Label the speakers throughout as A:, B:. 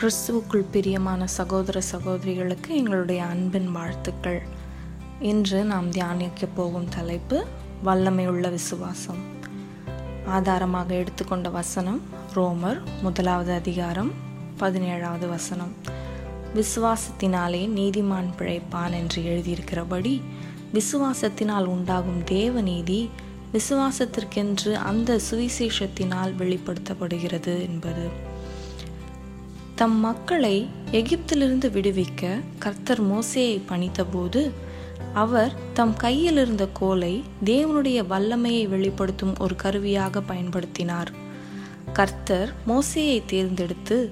A: கிறிஸ்துவுக்குள் பிரியமான சகோதர சகோதரிகளுக்கு எங்களுடைய அன்பின் வாழ்த்துக்கள். இன்று நாம் தியானிக்க போகும் தலைப்பு வல்லமையுள்ள விசுவாசம். ஆதாரமாக எடுத்துக்கொண்ட வசனம் ரோமர் முதலாவது அதிகாரம் பதினேழாவது வசனம். விசுவாசத்தினாலே நீதிமான் பிழைப்பான் என்று எழுதியிருக்கிறபடி விசுவாசத்தினால் உண்டாகும் தேவநீதி விசுவாசத்திற்கென்று அந்த சுவிசேஷத்தினால் வெளிப்படுத்தப்படுகிறது என்பது. தம் மக்களை எகிப்திலிருந்து விடுவிக்க கர்த்தர் மோசேயை பணித்தபோது அவர் தம் கையில் இருந்த கோலை தேவனுடைய வல்லமையை வெளிப்படுத்தும் ஒரு கருவியாக பயன்படுத்தினார். கர்த்தர் மோசேயை தேர்ந்தெடுத்து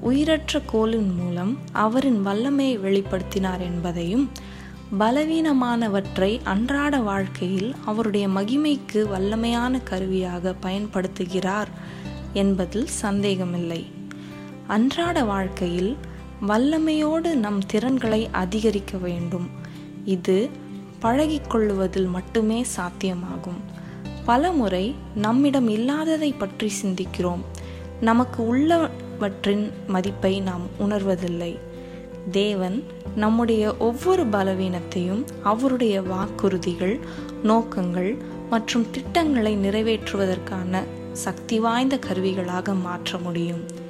A: உயிரற்ற கோலின் மூலம் அவரின் வல்லமையை வெளிப்படுத்தினார் என்பதையும் பலவீனமானவற்றை அன்றாட வாழ்க்கையில் அவருடைய மகிமைக்கு வல்லமையான கருவியாக பயன்படுத்துகிறார் என்பதில் சந்தேகமில்லை. அன்றாட வாழ்க்கையில் வல்லமையோடு நம் திறன்களை அதிகரிக்க வேண்டும். இது பழகிக்கொள்ளுவதில் மட்டுமே சாத்தியமாகும். பலமுறை நம்மிடம் இல்லாததை பற்றி சிந்திக்கிறோம். நமக்கு உள்ளவற்றின் மதிப்பை நாம் உணர்வதில்லை. தேவன் நம்முடைய ஒவ்வொரு பலவீனத்தையும் அவருடைய வாக்குறுதிகள் நோக்கங்கள் மற்றும் திட்டங்களை நிறைவேற்றுவதற்கான சக்தி வாய்ந்த கருவிகளாக மாற்ற முடியும்.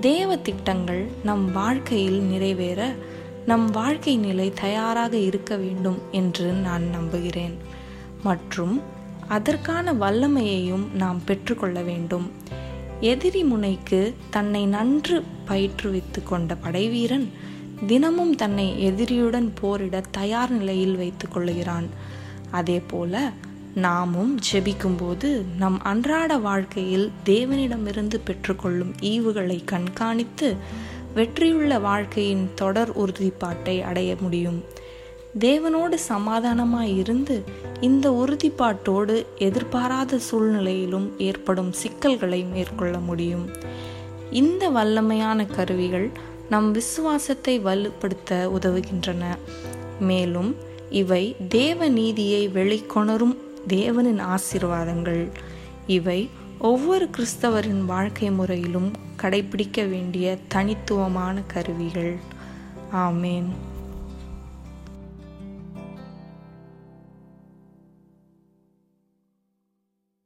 A: தேவ திட்டங்கள் நம் வாழ்க்கையில் நிறைவேற நம் வாழ்க்கை நிலை தயாராக இருக்க வேண்டும் என்று நான் நம்புகிறேன். மற்றும் அதற்கான வல்லமையையும் நாம் பெற்றுக்கொள்ள வேண்டும். எதிரி முனைக்கு தன்னை நன்று பயிற்றுவித்து கொண்ட படைவீரன் தினமும் தன்னை எதிரியுடன் போரிட தயார் நிலையில் வைத்துக் கொள்ளுகிறான் அதே போல நாமும் ஜெபிக்கும்போது நம் அன்றாட வாழ்க்கையில் தேவனிடமிருந்து பெற்றுக்கொள்ளும் ஈவுகளை கண்காணித்து வெற்றியுள்ள வாழ்க்கையின் தொடர் உறுதிப்பாட்டை அடைய முடியும். தேவனோடு சமாதானமாய் இருந்து இந்த உறுதிப்பாட்டோடு எதிர்பாராத சூழ்நிலையிலும் ஏற்படும் சிக்கல்களை மேற்கொள்ள முடியும். இந்த வல்லமையான கருவிகள் நம் விசுவாசத்தை வலுப்படுத்த உதவுகின்றன. மேலும் இவை தேவ நீதியை வெளிக்கொணரும் தேவனின் ஆசீர்வாதங்கள். இவை ஒவ்வொரு கிறிஸ்தவரின் வாழ்க்கை முறையிலும் கடைபிடிக்க வேண்டிய தனித்துவமான கருவிகள். ஆமேன்.